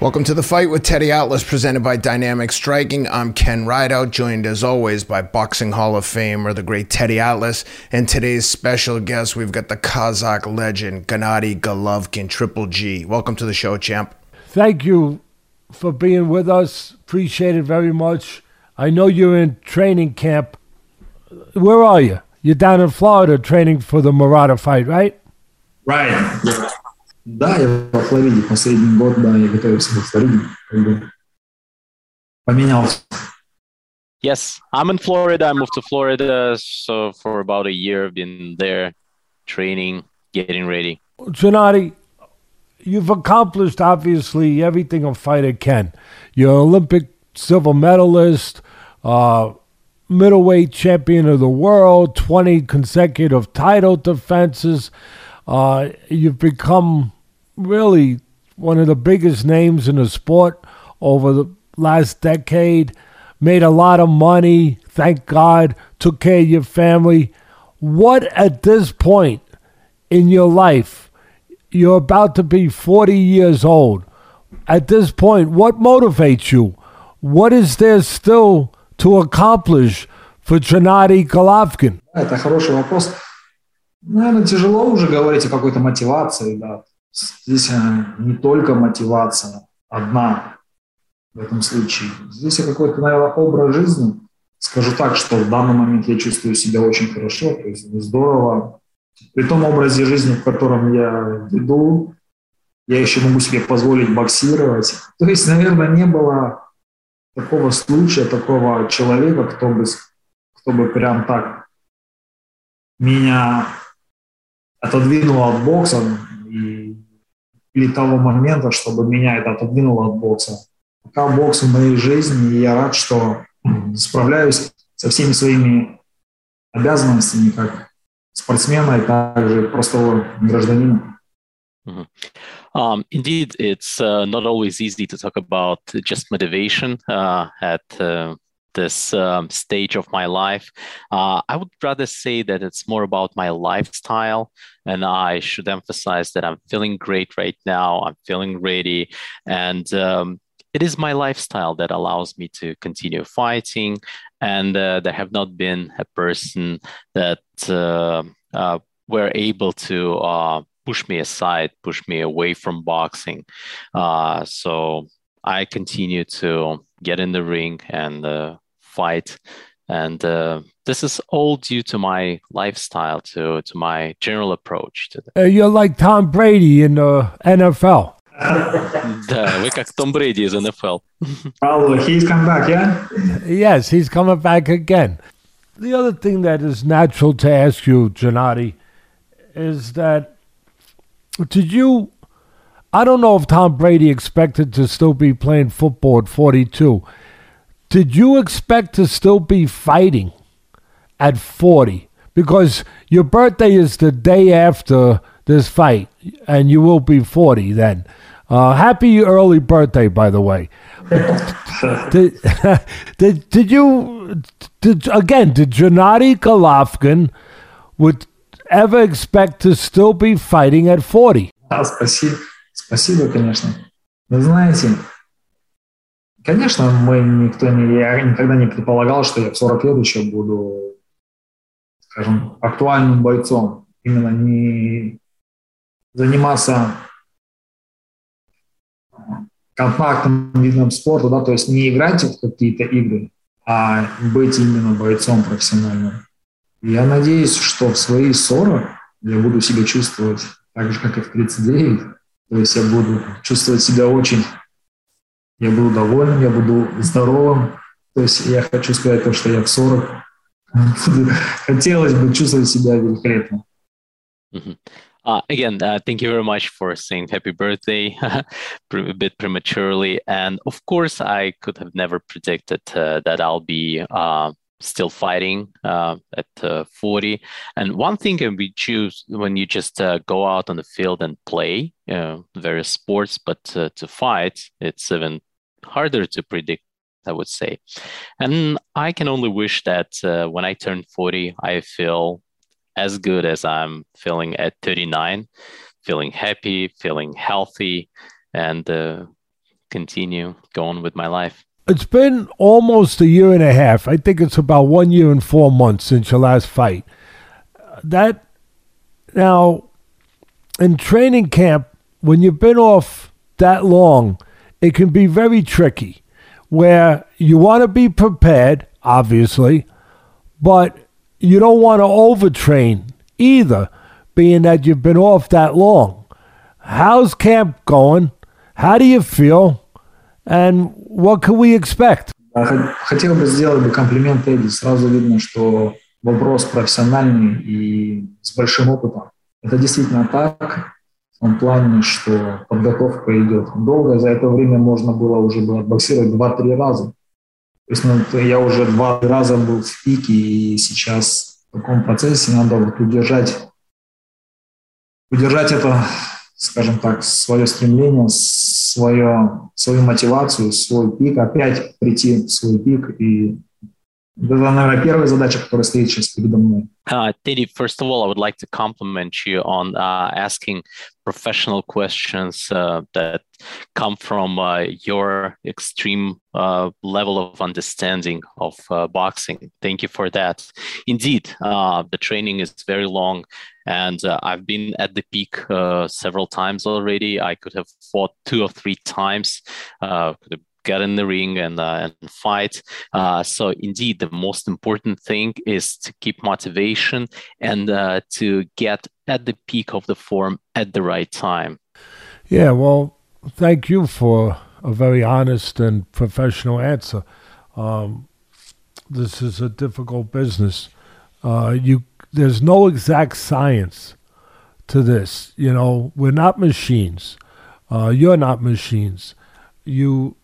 Welcome to the fight with Teddy Atlas, presented by Dynamic Striking. I'm Ken Rideout, joined as always by Boxing Hall of Famer, the great Teddy Atlas. And today's special guest, we've got the Kazakh legend, Gennady Golovkin, Triple G. Welcome to the show, champ. Thank you for being with us. Appreciate it very much. I know you're in training camp. Where are you? You're down in Florida training for the Murata fight, right? Right. Да, я во Флориде. Последний год, да, я готовился во Флориде. Как бы поменялся. Yes, I'm in Florida. I moved to Florida, so for about a year, I've been there, training, getting ready. Gennady, you've accomplished obviously everything a fighter can. You're Olympic silver medalist, uh, middleweight champion of the world, 20 consecutive title defenses. Uh, you've become really one of the biggest names in the sport over the last decade, made a lot of money, thank God, took care of your family. What at this point in your life, you're about to be 40 years old. At this point, what motivates you? What is there still to accomplish for Gennady Golovkin? a good question. Наверное, тяжело уже говорить о какой-то мотивации, да. Здесь не только мотивация одна в этом случае. Здесь какой-то, наверное, образ жизни. Скажу так, что в данный момент я чувствую себя очень хорошо, то есть здорово. При том образе жизни, в котором я веду, я еще могу себе позволить боксировать. То есть, наверное, не было такого случая, такого человека, кто бы, кто бы прям так меня отодвинул от бокса или того момента, чтобы меня это отодвинуло от бокса. Пока бокс в моей жизни, и я рад, что справляюсь со всеми своими обязанностями, как спортсмена и также простого гражданина. Um, indeed, it's uh, not always easy to talk about just motivation uh, at uh, this um, stage of my life. Uh, I would rather say that it's more about my lifestyle. And I should emphasize that I'm feeling great right now. I'm feeling ready. And um, it is my lifestyle that allows me to continue fighting. And uh, there have not been a person that uh, uh were able to uh, push me aside, push me away from boxing. Uh, so I continue to get in the ring and fight. And uh, this is all due to my lifestyle, to, to my general approach. To uh, you're like Tom Brady in uh, the NFL. да, вы как Том Брэди из NFL. Алло, he's come back, yeah? Yes, he's coming back again. The other thing that is natural to ask you, Gennady, is that did you? I don't know if Tom Brady expected to still be playing football at 42 did you expect to still be fighting at 40? Because your birthday is the day after this fight, and you will be 40 then. Uh, happy early birthday, by the way. did, did, did you, did, again, did Gennady Golovkin would ever expect to still be fighting at 40? Спасибо, конечно. Вы знаете, Конечно, мы никто не, я никогда не предполагал, что я в 40 лет еще буду, скажем, актуальным бойцом. Именно не заниматься контактным видом спорта, да, то есть не играть в какие-то игры, а быть именно бойцом профессиональным. Я надеюсь, что в свои 40 я буду себя чувствовать так же, как и в 39. То есть я буду чувствовать себя очень я буду доволен, я буду здоровым. То есть я хочу сказать то, что я в 40 хотелось бы чувствовать себя великолепно. Uh, again, uh, thank you very much for saying happy birthday a bit prematurely. And of course, I could have never predicted uh, that I'll be uh, still fighting uh, at uh, 40. And one thing can be choose when you just go out on the field and play various sports, but to fight, it's even harder to predict, I would say. And I can only wish that uh, when I turn 40, I feel as good as I'm feeling at 39, feeling happy, feeling healthy, and uh, continue going with my life. It's been almost a year and a half. I think it's about one year and four months since your last fight. That now in training camp, when you've been off that long, it can be very tricky where you want to be prepared, obviously, but you don't want to overtrain either, being that you've been off that long. How's camp going? How do you feel? And what can we expect? Хотел бы сделать бы комплимент Эдди. Сразу видно, что вопрос профессиональный и с большим опытом. Это действительно так, в Том плане, что подготовка идет долго. За это время можно было уже было отбоксировать 2-3 раза. То есть ну, я уже два раза был в пике, и сейчас в таком процессе надо вот удержать, удержать это, скажем так, свое стремление, свое, свою мотивацию, свой пик, опять прийти в свой пик и Это, наверное, первая задача, которая стоит сейчас передо мной. Uh, Teddy, first of all, I would like to compliment you on uh, asking professional questions uh, that come from uh, your extreme uh, level of understanding of uh, boxing. Thank you for that. Indeed, the training is very long, and I've been at the peak several times already. I could have fought two or three times. could have get in the ring and, uh, and fight. Uh, so indeed, the most important thing is to keep motivation and uh, to get at the peak of the form at the right time. Yeah, well, thank you for a very honest and professional answer. Um, this is a difficult business. Uh, you, there's no exact science to this. You know, we're not machines. Uh, you're not machines. You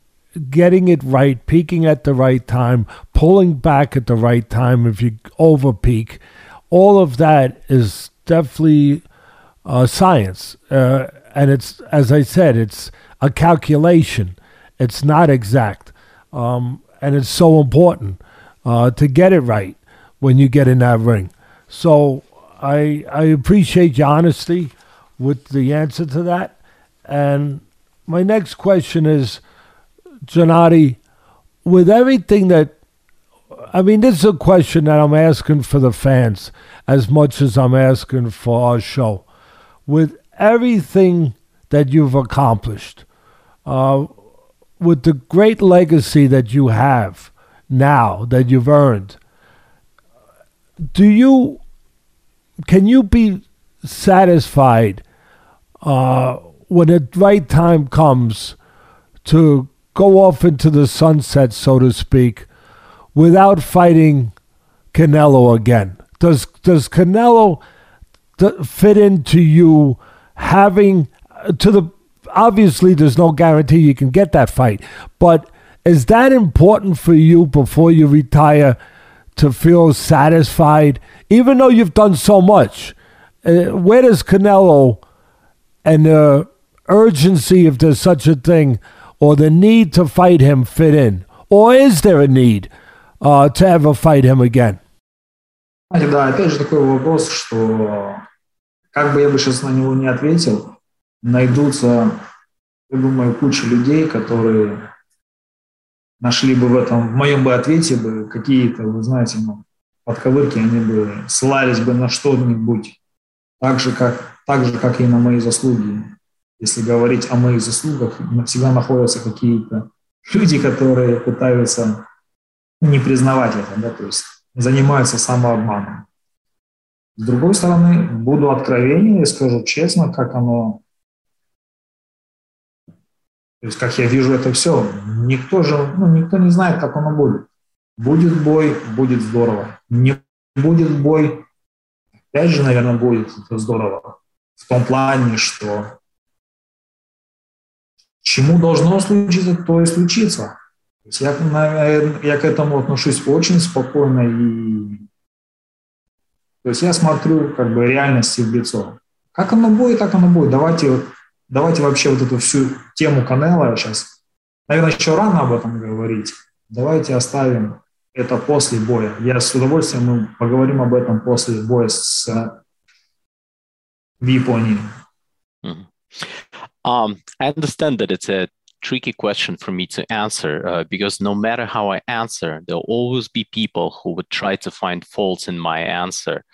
getting it right, peaking at the right time, pulling back at the right time if you over peak, all of that is definitely uh, science. Uh, and it's, as I said, it's a calculation. It's not exact. Um, and it's so important uh, to get it right when you get in that ring. So I, I appreciate your honesty with the answer to that. And my next question is Gennady, with everything that, I mean, this is a question that I'm asking for the fans as much as I'm asking for our show. With everything that you've accomplished, uh, with the great legacy that you have now that you've earned, do you, can you be satisfied uh, when the right time comes to go off into the sunset, so to speak, without fighting Canelo again? Does does Canelo fit into you having to the obviously there's no guarantee you can get that fight, but is that important for you before you retire to feel satisfied, even though you've done so much? Uh, where does Canelo and the urgency, if there's such a thing, or the need to fight him fit in? Or is there a need uh, to ever fight him again? Да, опять же такой вопрос, что как бы я бы сейчас на него не ответил, найдутся, я думаю, куча людей, которые нашли бы в этом, в моем бы ответе бы какие-то, вы знаете, ну, подковырки, они бы ссылались бы на что-нибудь, так же, как, так же, как и на мои заслуги если говорить о моих заслугах, всегда находятся какие-то люди, которые пытаются не признавать это, да, то есть занимаются самообманом. С другой стороны, буду откровеннее и скажу честно, как оно, то есть как я вижу это все. Никто же, ну, никто не знает, как оно будет. Будет бой, будет здорово. Не будет бой, опять же, наверное, будет это здорово. В том плане, что чему должно случиться, то и случится. Я, я к этому отношусь очень спокойно и то есть я смотрю как бы реальности в лицо. Как оно будет, так оно будет. Давайте, давайте вообще вот эту всю тему Канела сейчас, наверное, еще рано об этом говорить. Давайте оставим это после боя. Я с удовольствием мы поговорим об этом после боя с, в Японии. Um, I understand that it's a tricky question for me to answer uh, because no matter how I answer, there'll always be people who would try to find faults in my answer.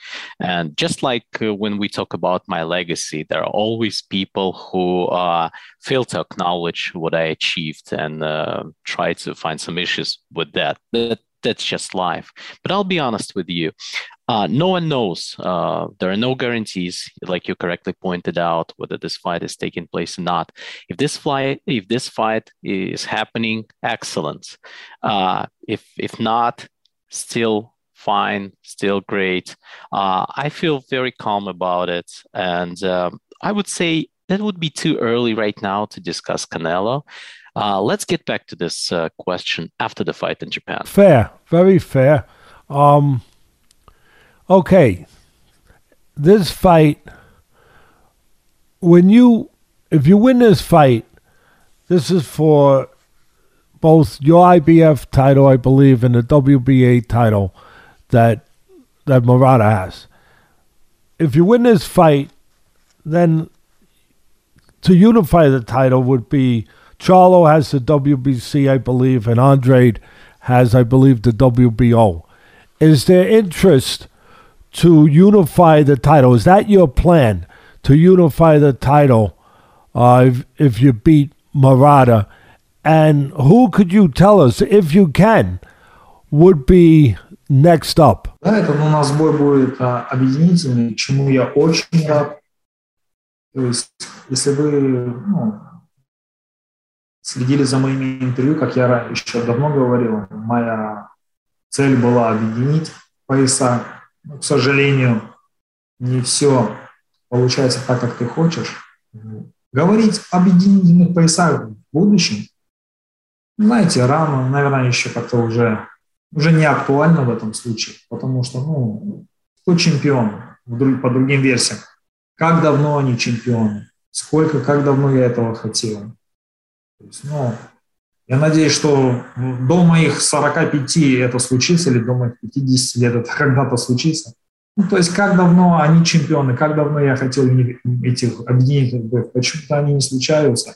And just like uh, when we talk about my legacy, there are always people who uh, fail to acknowledge what I achieved and uh, try to find some issues with that. That that's just life. But I'll be honest with you. Uh, no one knows. Uh, there are no guarantees, like you correctly pointed out, whether this fight is taking place or not. If this fight, if this fight is happening, excellent. Uh, if if not, still fine, still great. Uh, I feel very calm about it, and um, I would say that would be too early right now to discuss Canelo. Uh, let's get back to this uh, question after the fight in Japan. Fair, very fair. Um, okay, this fight, when you, if you win this fight, this is for both your IBF title, I believe, and the WBA title that that Murata has. If you win this fight, then to unify the title would be Charlo has the WBC, I believe, and Andrade has, I believe, the WBO. Is there interest to unify the title? Is that your plan to unify the title uh, if, if you beat Murata? And who could you tell us, if you can, would be next up? Да, это у нас бой будет а, объединительный, чему я очень рад. То есть, если вы ну, следили за моими интервью, как я еще давно говорил, моя цель была объединить пояса. К сожалению, не все получается так, как ты хочешь. Говорить об объединительных поясах в будущем, знаете, рано, наверное, еще как-то уже, уже не актуально в этом случае, потому что, ну, кто чемпион по другим версиям? Как давно они чемпионы? Сколько, как давно я этого хотел? То есть, ну, я надеюсь, что до моих 45 это случится, или до моих 50 лет это когда-то случится. Ну, то есть, как давно они чемпионы, как давно я хотел этих объединительных боев, почему-то они не случаются.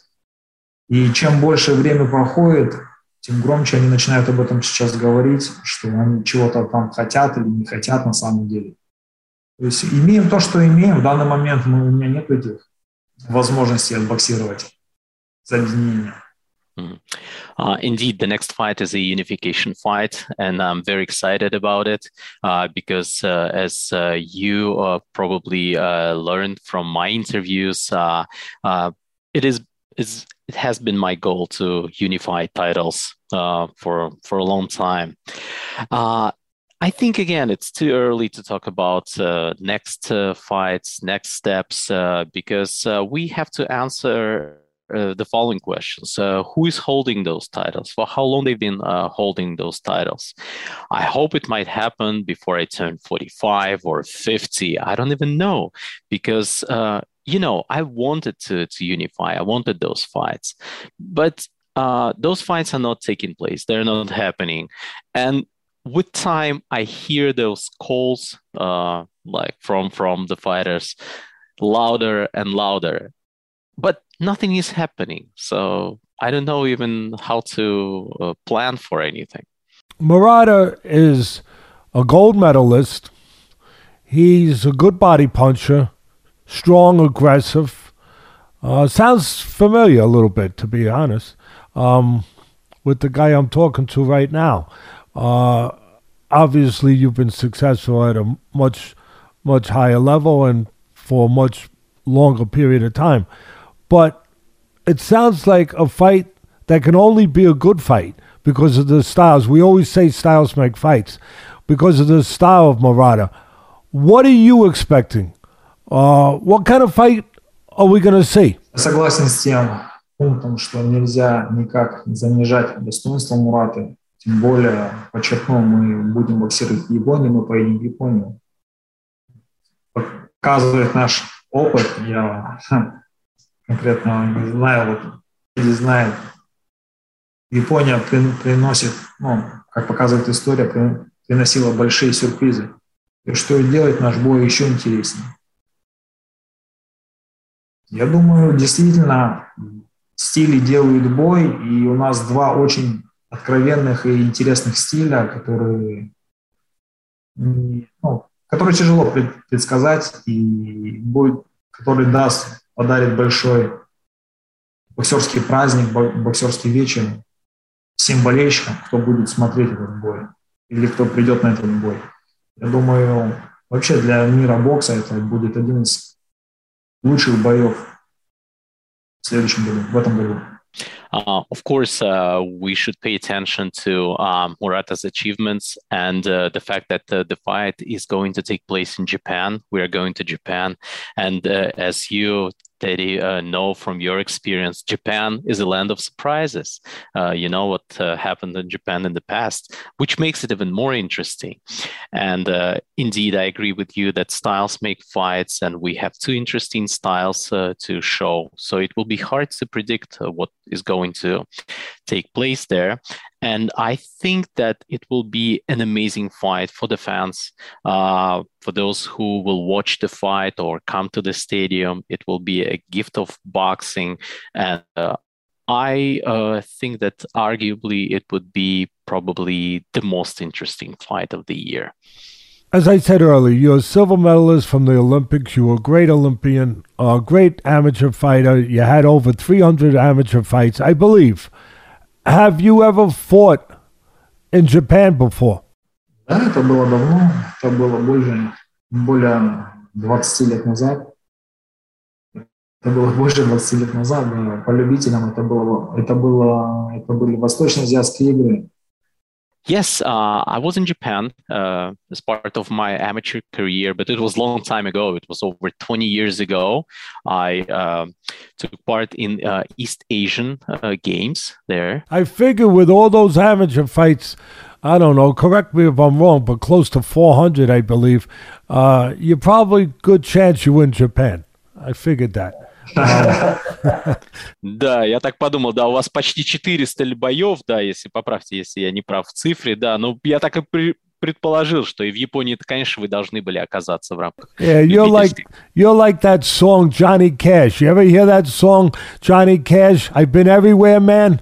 И чем больше время проходит, тем громче они начинают об этом сейчас говорить, что они чего-то там хотят или не хотят на самом деле. То есть имеем то, что имеем. В данный момент у меня нет этих возможностей отбоксировать. Mm-hmm. Uh, indeed, the next fight is a unification fight, and I'm very excited about it uh, because, uh, as uh, you uh, probably uh, learned from my interviews, it is it has been my goal to unify titles for for a long time. I think again, it's too early to talk about next fights, next steps, because we have to answer uh, the following questions uh, who is holding those titles? For how long they've been uh, holding those titles? I hope it might happen before i turn 45 or 50 i don't even know because uh, you know i wanted to, to unify. I wanted those fights. But uh, those fights are not taking place. They're not happening. And with time i hear those calls like from from the fighters louder and louder. But nothing is happening. So I don't know even how to uh, plan for anything. Murata is a gold medalist. He's a good body puncher, strong, aggressive. Uh, sounds familiar a little bit, to be honest, um, with the guy I'm talking to right now. Uh, obviously, you've been successful at a much, much higher level and for a much longer period of time but it sounds like a fight that can only be a good fight because of the styles. We always say styles make fights because of the style of Murata. What are you expecting? Uh, what kind of fight are we going to see? Согласен с тем пунктом, что нельзя никак занижать достоинство Мураты. Тем более, подчеркну, мы будем боксировать в Японии, мы поедем в Японию. Показывает наш опыт. Я конкретно не знаю, вот не знает. Япония приносит, ну, как показывает история, приносила большие сюрпризы. И что делает наш бой еще интереснее. Я думаю, действительно, стили делают бой, и у нас два очень откровенных и интересных стиля, которые, ну, которые тяжело предсказать, и будет, который даст, подарит большой боксерский праздник, боксерский вечер всем болельщикам, кто будет смотреть этот бой или кто придет на этот бой. Я думаю, вообще для мира бокса это будет один из лучших боев в следующем году, в этом году. Uh, of course, uh, we should pay attention to um, Murata's achievements and uh, the fact that the fight is going to take place in Japan. We are going to Japan. And uh, as you Teddy, uh, know from your experience, Japan is a land of surprises. Uh, you know what uh, happened in Japan in the past, which makes it even more interesting. And uh, indeed, I agree with you that styles make fights, and we have two interesting styles uh, to show. So it will be hard to predict uh, what is going to take place there. And I think that it will be an amazing fight for the fans, uh, for those who will watch the fight or come to the stadium. It will be a gift of boxing. And uh, I uh, think that arguably it would be probably the most interesting fight of the year. As I said earlier, you're a silver medalist from the Olympics. You were a great Olympian, a great amateur fighter. You had over 300 amateur fights, I believe. Have you ever fought in Japan before? Да, это было давно, это было больше, более 20 лет назад. Это было больше 20 лет назад, да. по любителям это было, это было, это были восточноазиатские игры. Yes, uh, I was in Japan uh, as part of my amateur career, but it was a long time ago. It was over 20 years ago. I uh, took part in uh, East Asian uh, games there. I figure with all those amateur fights, I don't know, correct me if I'm wrong, but close to 400, I believe, uh, you're probably good chance you win Japan. I figured that. Да, я так подумал, да, у вас почти 400 боев, да, если поправьте, если я не прав в цифре, да, ну я так и предположил, что и в Японии, это, конечно, вы должны были оказаться в рамках. Yeah, you're like you're like that song Johnny Cash. You ever hear that song Johnny Cash? I've been everywhere, man.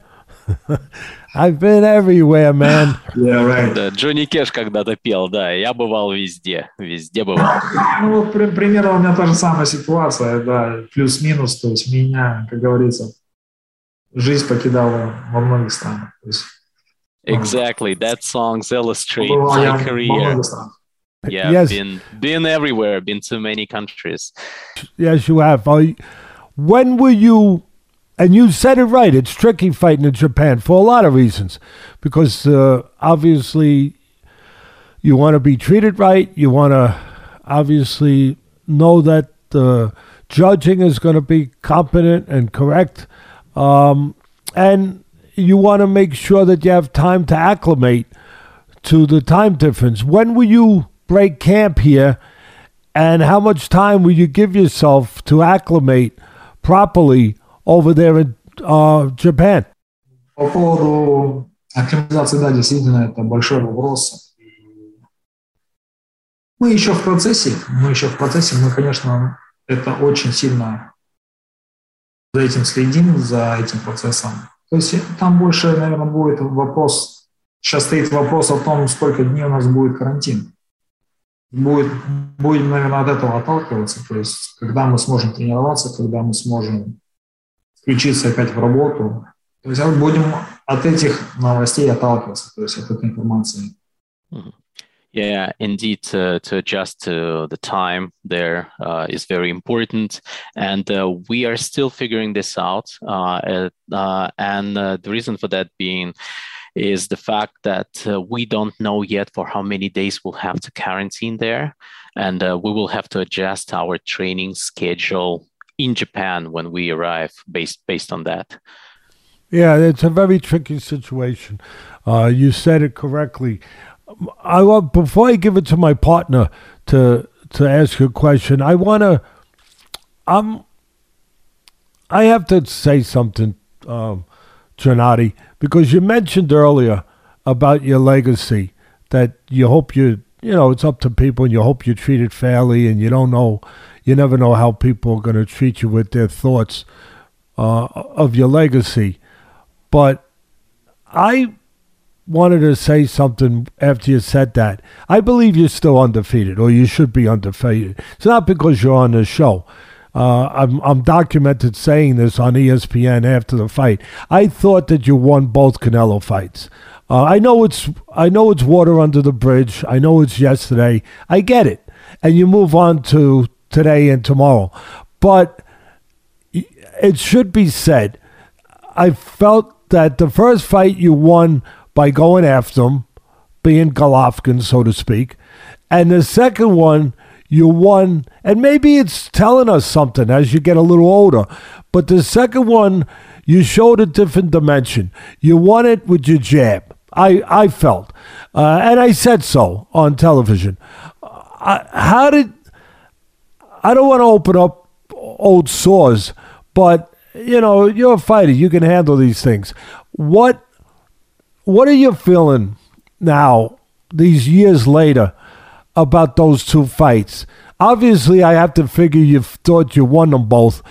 I've been everywhere, man. Yeah, right. Да, Джонни Кэш когда-то пел, да, я бывал везде, везде бывал. Ну, вот примерно у меня та же самая ситуация, да, плюс-минус, то есть меня, как говорится, жизнь покидала во многих странах. То есть, exactly, that songs illustrate my career. Yeah, yes. been been everywhere, been to many countries. Yes, you have. When were you and you said it right. It's tricky fighting in Japan for a lot of reasons, because uh, obviously you want to be treated right. You want to obviously know that the judging is going to be competent and correct, um, and you want to make sure that you have time to acclimate to the time difference. When will you break camp here, and how much time will you give yourself to acclimate properly? Over there in uh, Japan? По поводу акклиматизации, да, действительно, это большой вопрос. Мы еще в процессе, мы еще в процессе, мы, конечно, это очень сильно за этим следим, за этим процессом. То есть там больше, наверное, будет вопрос, сейчас стоит вопрос о том, сколько дней у нас будет карантин. Будет, будем, наверное, от этого отталкиваться, то есть когда мы сможем тренироваться, когда мы сможем включиться опять в работу. То есть будем от этих новостей отталкиваться, то есть от этой информации. Yeah, indeed, uh, to adjust to the time there uh, is very important. And uh, we are still figuring this out. Uh, uh, and uh, the reason for that being is the fact that we don't know yet for how many days we'll have to quarantine there. And we will have to adjust our training schedule in Japan when we arrive based based on that. Yeah, it's a very tricky situation. Uh, you said it correctly. I want before I give it to my partner to to ask a question. I want to. Um, I have to say something, um, Gennady, because you mentioned earlier about your legacy that you hope you you know it's up to people and you hope you're treated fairly and you don't know you never know how people are going to treat you with their thoughts uh, of your legacy. But I wanted to say something after you said that. I believe you're still undefeated, or you should be undefeated. It's not because you're on the show. Uh, I'm, I'm documented saying this on ESPN after the fight. I thought that you won both Canelo fights. Uh, I know it's I know it's water under the bridge. I know it's yesterday. I get it, and you move on to today and tomorrow. But it should be said, I felt that the first fight you won by going after him, being Golovkin, so to speak, and the second one you won, and maybe it's telling us something as you get a little older. But the second one, you showed a different dimension. You won it with your jab. I, I felt, uh, and I said so on television. Uh, how did I don't want to open up old sores, but you know you're a fighter. You can handle these things. What what are you feeling now? These years later, about those two fights. Obviously, I have to figure you thought you won them both,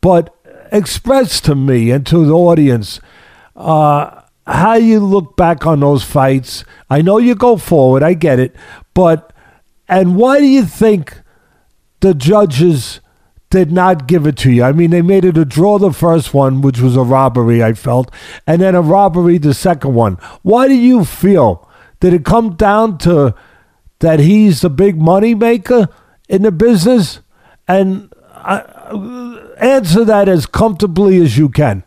but express to me and to the audience uh, how you look back on those fights. I know you go forward, I get it, but and why do you think the judges did not give it to you? I mean, they made it a draw the first one, which was a robbery, I felt, and then a robbery the second one. Why do you feel? Did it come down to that he's the big money maker in the business? And uh, answer that as comfortably as you can.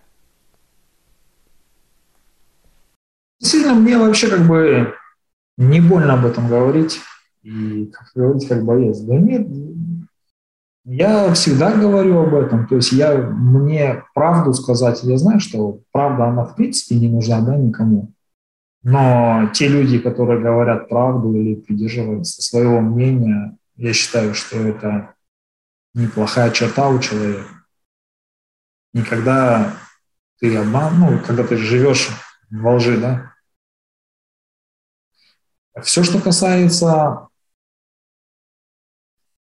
Действительно, мне вообще как бы не больно об этом говорить и как говорить как боец. Да нет, я всегда говорю об этом. То есть я мне правду сказать, я знаю, что правда, она в принципе не нужна да, никому. Но те люди, которые говорят правду или придерживаются своего мнения, я считаю, что это неплохая черта у человека. Никогда ты обман, ну, когда ты живешь во лжи, да. Все, что касается,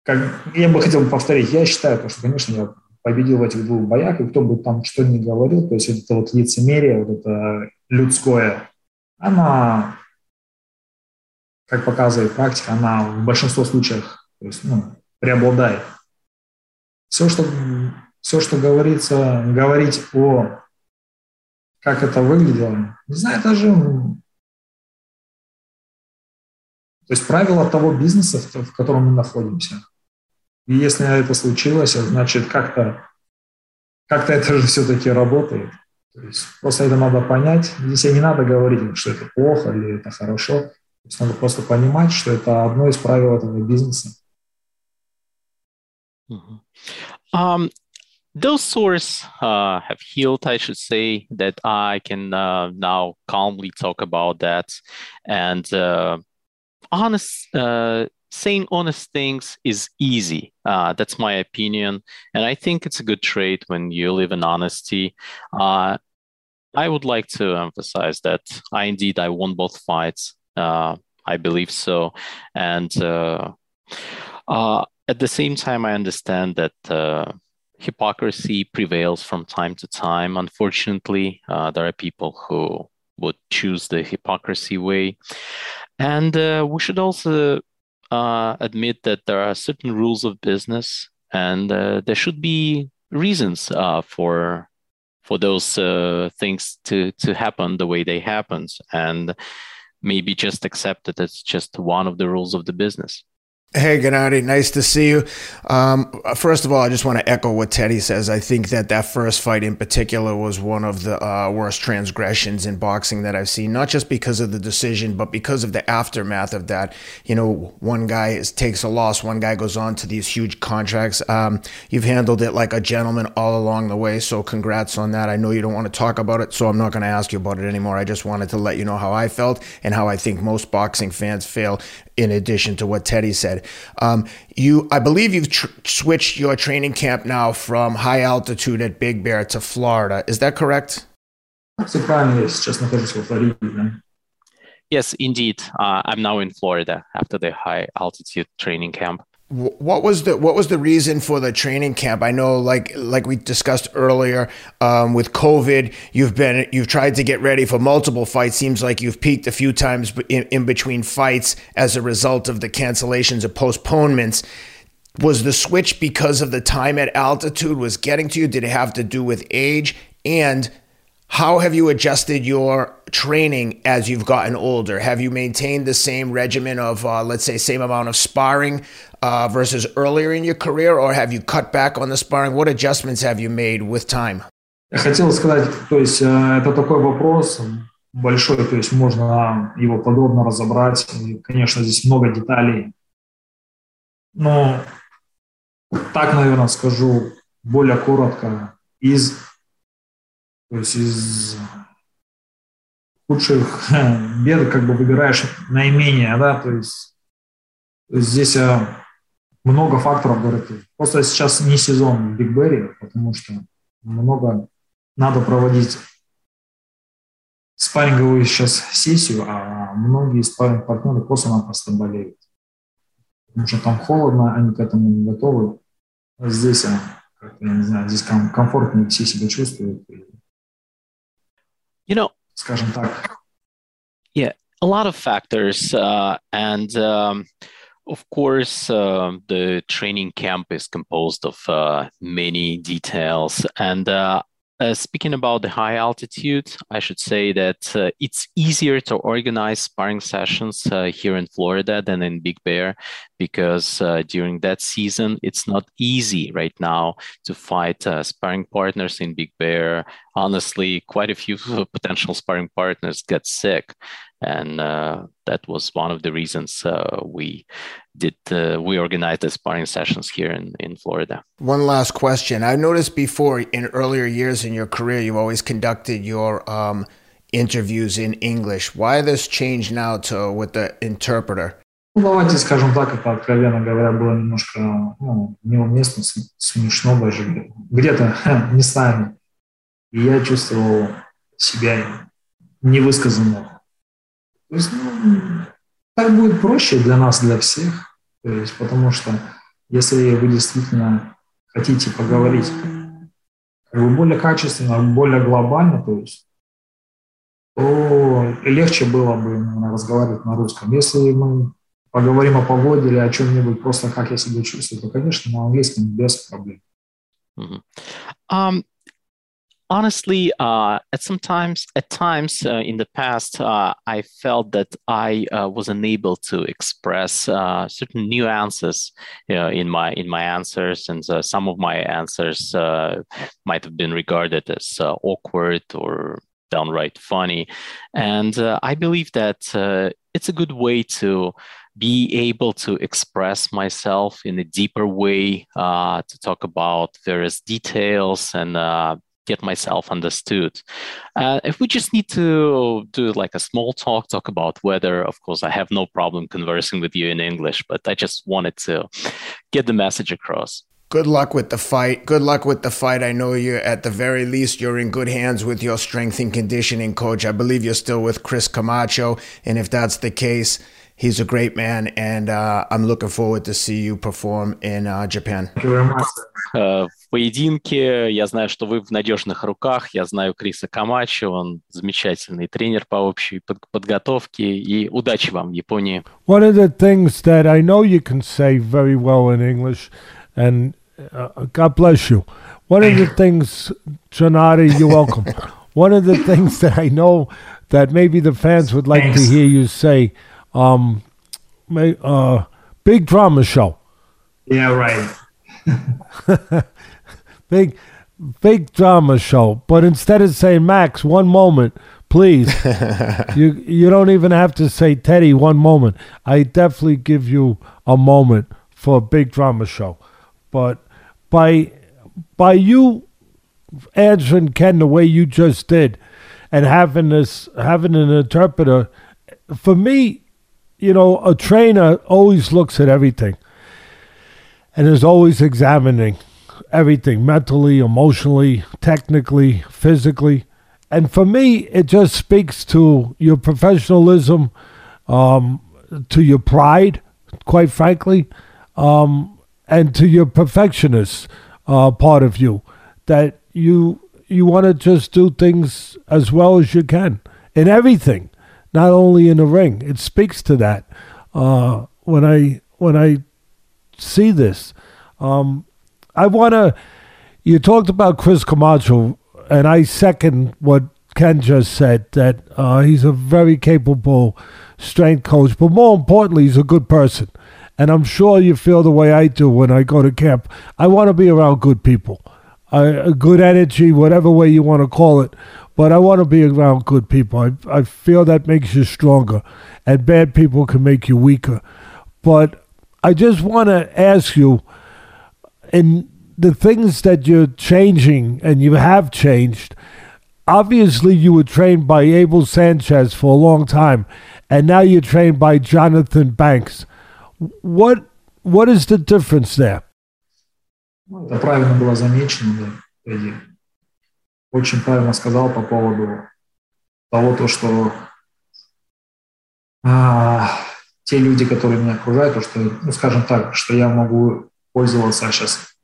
как я бы хотел повторить, я считаю, что, конечно, я победил в этих двух боях, и кто бы там что ни говорил, то есть это вот лицемерие, вот это людское, она, как показывает практика, она в большинстве случаев то есть, ну, преобладает. Все, что, все, что говорится, говорить о как это выглядело, не знаю, даже то есть правила того бизнеса, в котором мы находимся. И если это случилось, значит, как-то как это же все-таки работает. То есть просто это надо понять. Здесь не надо говорить, что это плохо или это хорошо. То есть надо просто понимать, что это одно из правил этого бизнеса. Um, those sores uh, have healed, I should say, that I can uh, now calmly talk about that. And uh, honest, uh, saying honest things is easy. Uh, that's my opinion. And I think it's a good trait when you live in honesty. Uh, I would like to emphasize that I indeed I won both fights. Uh, I believe so, and uh, uh, at the same time, I understand that uh, hypocrisy prevails from time to time. Unfortunately, there are people who would choose the hypocrisy way, and we should also admit that there are certain rules of business, and there should be reasons uh, for for those uh, things to to happen the way they happen and maybe just accept that it's just one of the rules of the business Hey, Gennady, nice to see you. Um, first of all, I just want to echo what Teddy says. I think that that first fight in particular was one of the uh, worst transgressions in boxing that I've seen, not just because of the decision, but because of the aftermath of that. You know, one guy is, takes a loss, one guy goes on to these huge contracts. Um, you've handled it like a gentleman all along the way, so congrats on that. I know you don't want to talk about it, so I'm not going to ask you about it anymore. I just wanted to let you know how I felt and how I think most boxing fans feel in addition to what Teddy said. Um, you, I believe you've tr- switched your training camp now from high altitude at Big Bear to Florida. Is that correct? Yes, indeed. Uh, I'm now in Florida after the high altitude training camp. What was the what was the reason for the training camp? I know, like like we discussed earlier, um, with COVID, you've been you've tried to get ready for multiple fights. Seems like you've peaked a few times in, in between fights as a result of the cancellations or postponements. Was the switch because of the time at altitude was getting to you? Did it have to do with age? And how have you adjusted your training as you've gotten older? Have you maintained the same regimen of, uh, let's say, same amount of sparring uh, versus earlier in your career, or have you cut back on the sparring? What adjustments have you made with time? Я хотел сказать, то есть это такой вопрос большой, то есть можно его подробно разобрать. И, конечно, здесь много деталей. Но так, наверное, скажу более коротко. Из то есть из худших бед как бы выбираешь наименее, да, то есть, здесь много факторов говорят. Просто сейчас не сезон в Биг Берри, потому что много надо проводить спарринговую сейчас сессию, а многие спарринг-партнеры просто-напросто болеют. Потому что там холодно, они к этому не готовы. А здесь, я не знаю, здесь комфортнее все себя чувствуют. You know, скажем так. Yeah, a lot of factors, uh, and um, of course, uh, the training camp is composed of uh, many details, and uh, uh, speaking about the high altitude, I should say that uh, it's easier to organize sparring sessions uh, here in Florida than in Big Bear because uh, during that season, it's not easy right now to fight uh, sparring partners in Big Bear. Honestly, quite a few potential sparring partners get sick and uh, that was one of the reasons uh, we did uh, we organized the sparring sessions here in, in Florida. One last question. I noticed before in earlier years in your career, you've always conducted your um, interviews in English. Why this change now to with the interpreter? Ну, давайте скажем так, это, откровенно говоря, было немножко ну, неуместно, смешно даже где-то местами. И я чувствовал себя невысказанно То есть, ну, так будет проще для нас, для всех. То есть, потому что если вы действительно хотите поговорить как более качественно, более глобально, то есть, то легче было бы наверное, разговаривать на русском. Если мы поговорим о погоде или о чем-нибудь, просто как я себя чувствую, то, конечно, на английском без проблем. Mm-hmm. Um, honestly uh, at sometimes at times uh, in the past uh, i felt that i uh, was unable to express uh, certain nuances in my in my answers and uh, some of my answers might have been regarded as awkward or downright funny and i believe that it's a good way to be able to express myself in a deeper way to talk about various details and get myself understood. Uh, if we just need to do like a small talk, talk about weather, of course, I have no problem conversing with you in English, but I just wanted to get the message across. Good luck with the fight. Good luck with the fight. I know you at the very least you're in good hands with your strength and conditioning coach. I believe you're still with Chris Camacho, and if that's the case, he's a great man, and uh, I'm looking forward to see you perform in uh, Japan. Э, в поединке я знаю, что вы в надежных руках. Я знаю Криса Камачи, он замечательный тренер по общей подготовке. И удачи вам в Японии. One of the things that I know you can say very well in English, and uh, God bless you. One of the things, Gennady, you're welcome. One of the things that I know that maybe the fans would like Thanks. to hear you say um, uh, big drama show. Yeah, right. big big drama show. But instead of saying Max, one moment, please. you you don't even have to say Teddy one moment. I definitely give you a moment for a big drama show. But by by you answering Ken the way you just did and having this having an interpreter for me, you know, a trainer always looks at everything and is always examining everything mentally, emotionally, technically, physically. And for me, it just speaks to your professionalism, um, to your pride, quite frankly. um, and to your perfectionist uh, part of you that you you want to just do things as well as you can in everything, not only in the ring. It speaks to that uh, when I when I see this. Um, I want to. You talked about Chris Camacho, and I second what Ken just said that uh, he's a very capable strength coach, but more importantly, he's a good person. And I'm sure you feel the way I do when I go to camp. I want to be around good people, uh, good energy, whatever way you want to call it But I want to be around good people. I, I feel that makes you stronger, and bad people can make you weaker. But I just want to ask you, in the things that you're changing and you have changed, obviously you were trained by Abel Sanchez for a long time, and now you're trained by Jonathan Banks. What what is the difference there? Ну, это правильно было замечено, да, Эдди. Очень правильно сказал по поводу того, то, что а, те люди, которые меня окружают, то, что, ну, скажем так, что я могу пользоваться сейчас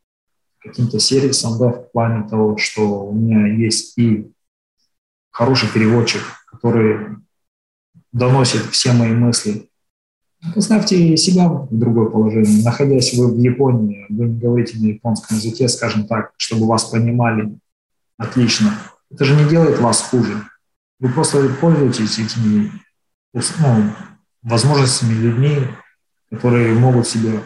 каким-то сервисом, да, в плане того, что у меня есть и хороший переводчик, который доносит все мои мысли. Поставьте себя в другое положение. Находясь вы в Японии, вы не говорите на японском языке, скажем так, чтобы вас понимали отлично. Это же не делает вас хуже. Вы просто пользуетесь этими ну, возможностями людьми, которые могут себе,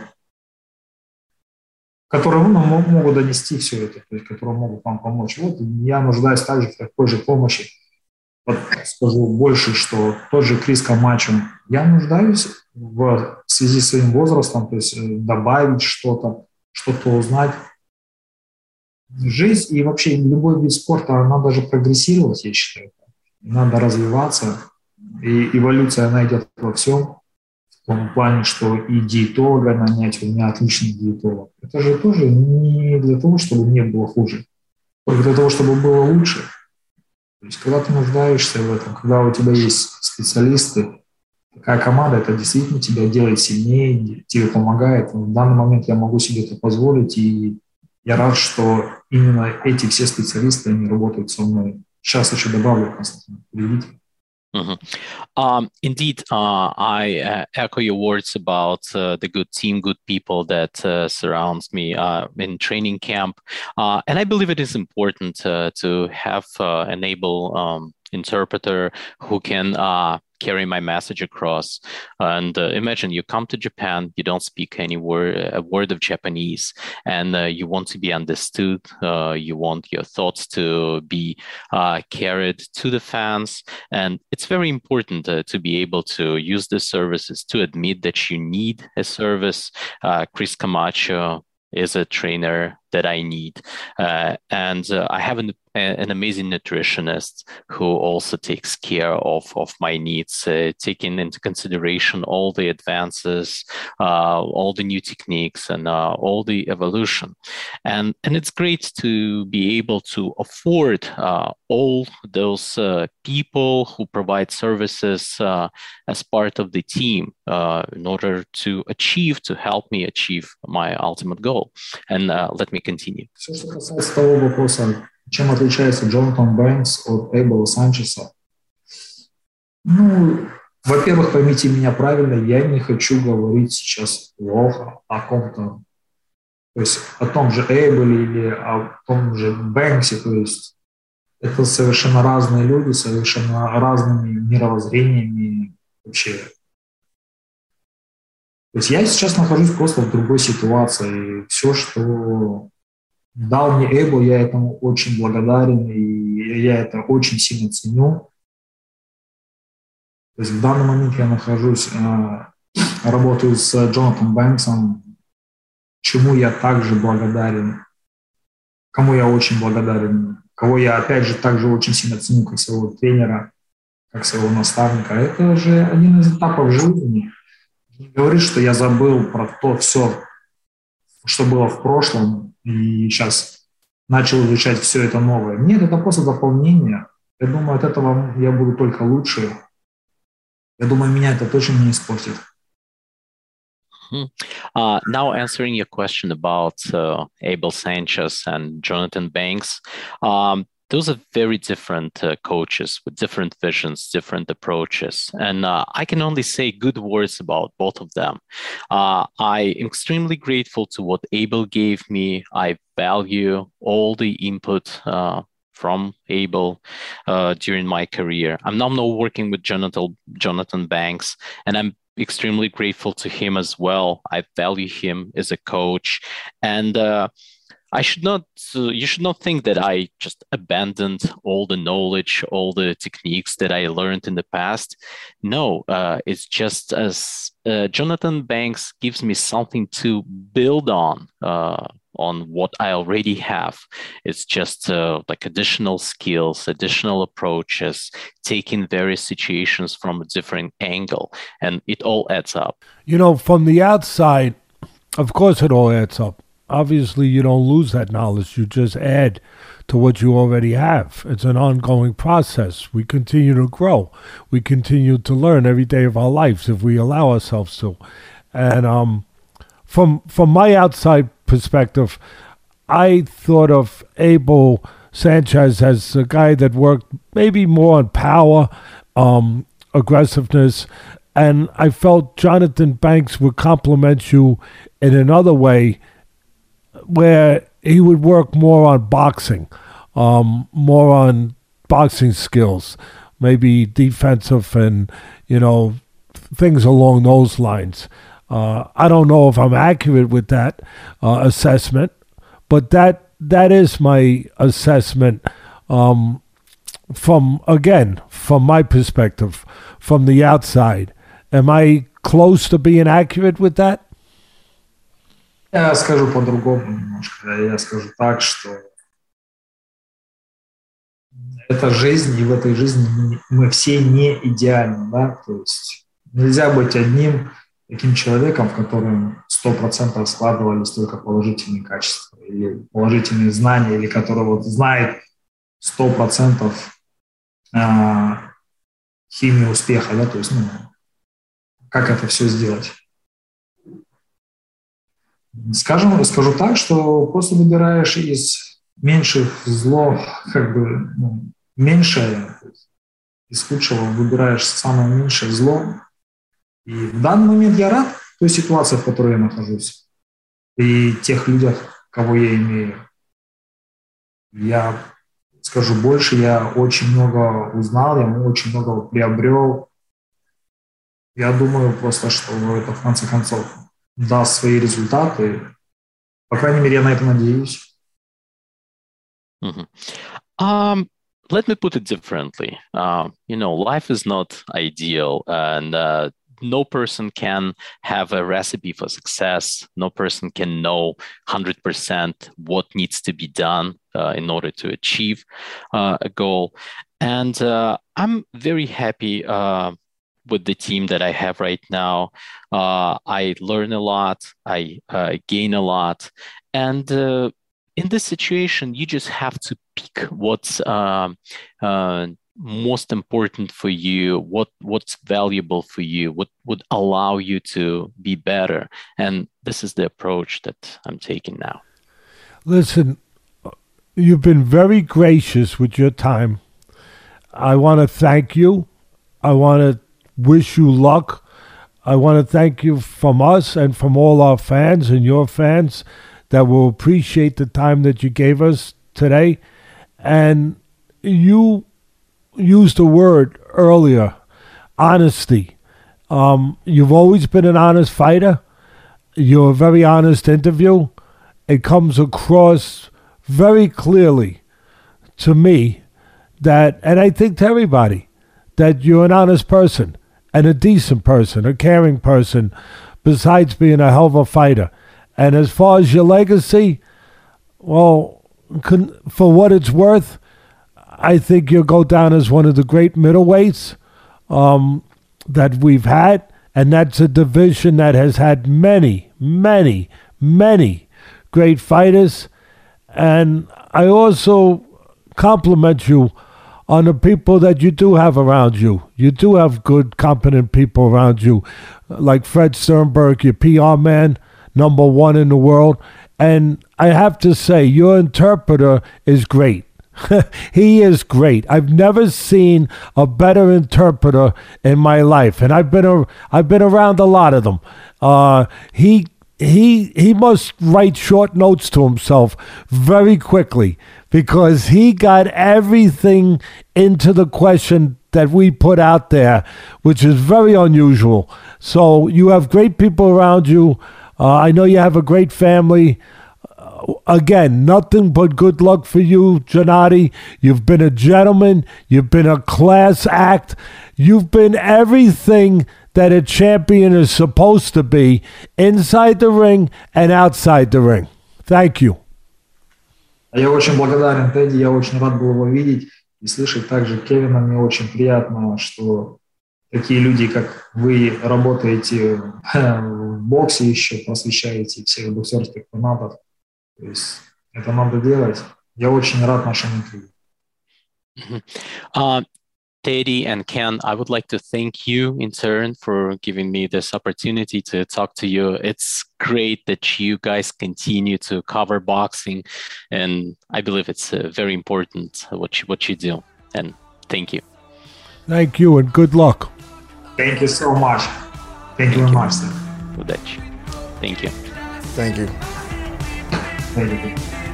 которые ну, могут донести все это, то есть, которые могут вам помочь. Вот я нуждаюсь также в такой же помощи вот скажу больше, что тот же Крис Камачо, я нуждаюсь в связи с своим возрастом, то есть э, добавить что-то, что-то узнать. Жизнь и вообще любой вид спорта, она даже прогрессировать, я считаю. Надо развиваться, и эволюция, она идет во всем. В том плане, что и диетолога нанять, у меня отличный диетолог. Это же тоже не для того, чтобы мне было хуже, только для того, чтобы было лучше – то есть, когда ты нуждаешься в этом, когда у тебя есть специалисты, такая команда, это действительно тебя делает сильнее, тебе помогает. В данный момент я могу себе это позволить, и я рад, что именно эти все специалисты, они работают со мной. Сейчас еще добавлю, Константин, приведите. Mm-hmm. Um, indeed, uh, I uh, echo your words about uh, the good team, good people that uh, surrounds me uh, in training camp, uh, and I believe it is important to have an able um, interpreter who can carry my message across. And uh, imagine you come to Japan, you don't speak any word a word of Japanese, and uh, you want to be understood. Uh, you want your thoughts to be uh, carried to the fans, and it's very important uh, to be able to use the services to admit that you need a service. Uh, Chris Camacho is a trainer that I need. Uh, and uh, I have an, an amazing nutritionist who also takes care of, of my needs, uh, taking into consideration all the advances, uh, all the new techniques, and uh, all the evolution. And, and it's great to be able to afford uh, all those people who provide services as part of the team in order to achieve, to help me achieve my ultimate goal. And let me continue. Все, что касается того вопроса, чем отличается Джонатан Бэнкс от Эйбла Санчеса, ну, во-первых, поймите меня правильно, я не хочу говорить сейчас плохо о ком-то, то есть о том же Эйбле или о том же Бэнксе, то есть это совершенно разные люди, совершенно разными мировоззрениями вообще то есть я сейчас нахожусь просто в другой ситуации. Все, что дал мне Эбо, я этому очень благодарен, и я это очень сильно ценю. То есть в данный момент я нахожусь, э, работаю с Джонатаном Бэнксом, чему я также благодарен, кому я очень благодарен, кого я, опять же, также очень сильно ценю, как своего тренера, как своего наставника. Это же один из этапов жизни – не говорит, что я забыл про то все, что было в прошлом, и сейчас начал изучать все это новое. Нет, это просто дополнение. Я думаю, от этого я буду только лучше. Я думаю, меня это точно не испортит. Uh, now, answering your question about uh, Abel Sanchez and Jonathan Banks, um, those are very different uh, coaches with different visions, different approaches. And uh, I can only say good words about both of them. Uh, I am extremely grateful to what Abel gave me. I value all the input uh, from Abel uh, during my career. I'm now working with Jonathan, Jonathan Banks, and I'm extremely grateful to him as well. I value him as a coach. And uh, I should not, uh, you should not think that I just abandoned all the knowledge, all the techniques that I learned in the past. No, uh, it's just as uh, Jonathan Banks gives me something to build on uh, on what I already have. It's just uh, like additional skills, additional approaches, taking various situations from a different angle, and it all adds up. You know, from the outside, of course, it all adds up. Obviously, you don't lose that knowledge, you just add to what you already have. It's an ongoing process. We continue to grow, we continue to learn every day of our lives if we allow ourselves to. And um, from from my outside perspective, I thought of Abel Sanchez as a guy that worked maybe more on power, um, aggressiveness, and I felt Jonathan Banks would complement you in another way, where he would work more on boxing, um, more on boxing skills, maybe defensive and you know things along those lines. Uh, I don't know if I'm accurate with that uh, assessment, but that that is my assessment um, from again from my perspective from the outside. Am I close to being accurate with that? Я скажу по-другому немножко. Я скажу так, что это жизнь, и в этой жизни мы все не идеальны, да, то есть нельзя быть одним таким человеком, в котором сто процентов складывались только положительные качества или положительные знания, или который вот знает сто процентов а, химию успеха, да, то есть, ну, как это все сделать. Скажем, скажу так, что просто выбираешь из меньших зло, как бы, ну, меньшее, из худшего выбираешь самое меньшее зло, и в данный момент я рад той ситуации, в которой я нахожусь, и тех людях, кого я имею. Я скажу больше, я очень много узнал, я очень много приобрел. Я думаю просто, что это в конце концов даст свои результаты. По крайней мере, я на это надеюсь. Mm-hmm. Um, let me put it differently. Uh, you know, life is not ideal, and uh, no person can have a recipe for success. No person can know 100% what needs to be done uh, in order to achieve uh, a goal. And uh, I'm very happy uh, with the team that I have right now. Uh, I learn a lot, I uh, gain a lot. And in this situation, you just have to pick what's um, most important for you what what's valuable for you what would allow you to be better. And this is the approach that i'm taking now. Listen you've been very gracious with your time. I want to thank you. I want to wish you luck i want to thank you from us and from all our fans and your fans that will appreciate the time that you gave us today and you used a word earlier honesty. Um, you've always been an honest fighter. You're a very honest interview. It comes across very clearly to me that, and I think to everybody, that you're an honest person and a decent person, a caring person, besides being a hell of a fighter. And as far as your legacy, well, for what it's worth, I think you'll go down as one of the great middleweights um, that we've had, and that's a division that has had many, many, many great fighters. And I also compliment you on the people that you do have around you. You do have good, competent people around you, like Fred Sternburg, your PR man, number one in the world. And I have to say, your interpreter is great. he is great. I've never seen a better interpreter in my life, and I've been a, I've been around a lot of them. Uh, he he he must write short notes to himself very quickly because he got everything into the question that we put out there, which is very unusual. So you have great people around you. Uh, I know you have a great family. Uh, again, nothing but good luck for you, Gennady. You've been a gentleman. You've been a class act. You've been everything that a champion is supposed to be inside the ring and outside the ring. Thank you. Я очень благодарен Тедди, я очень рад был его видеть и слышать также Кевина. Мне очень приятно, что такие люди, как вы, работаете в боксе еще, просвещаете всех боксерских фанатов. То есть это надо делать. Я очень рад нашему интервью. Uh, Teddy and Ken, I would like to thank you in turn for giving me this opportunity to talk to you. It's great that you guys continue to cover boxing, and I believe it's uh, very important what you, what you do. And thank you. Thank you, and good luck. Thank you so much. Thank, thank you very much. Thank you. Thank you. Thank you.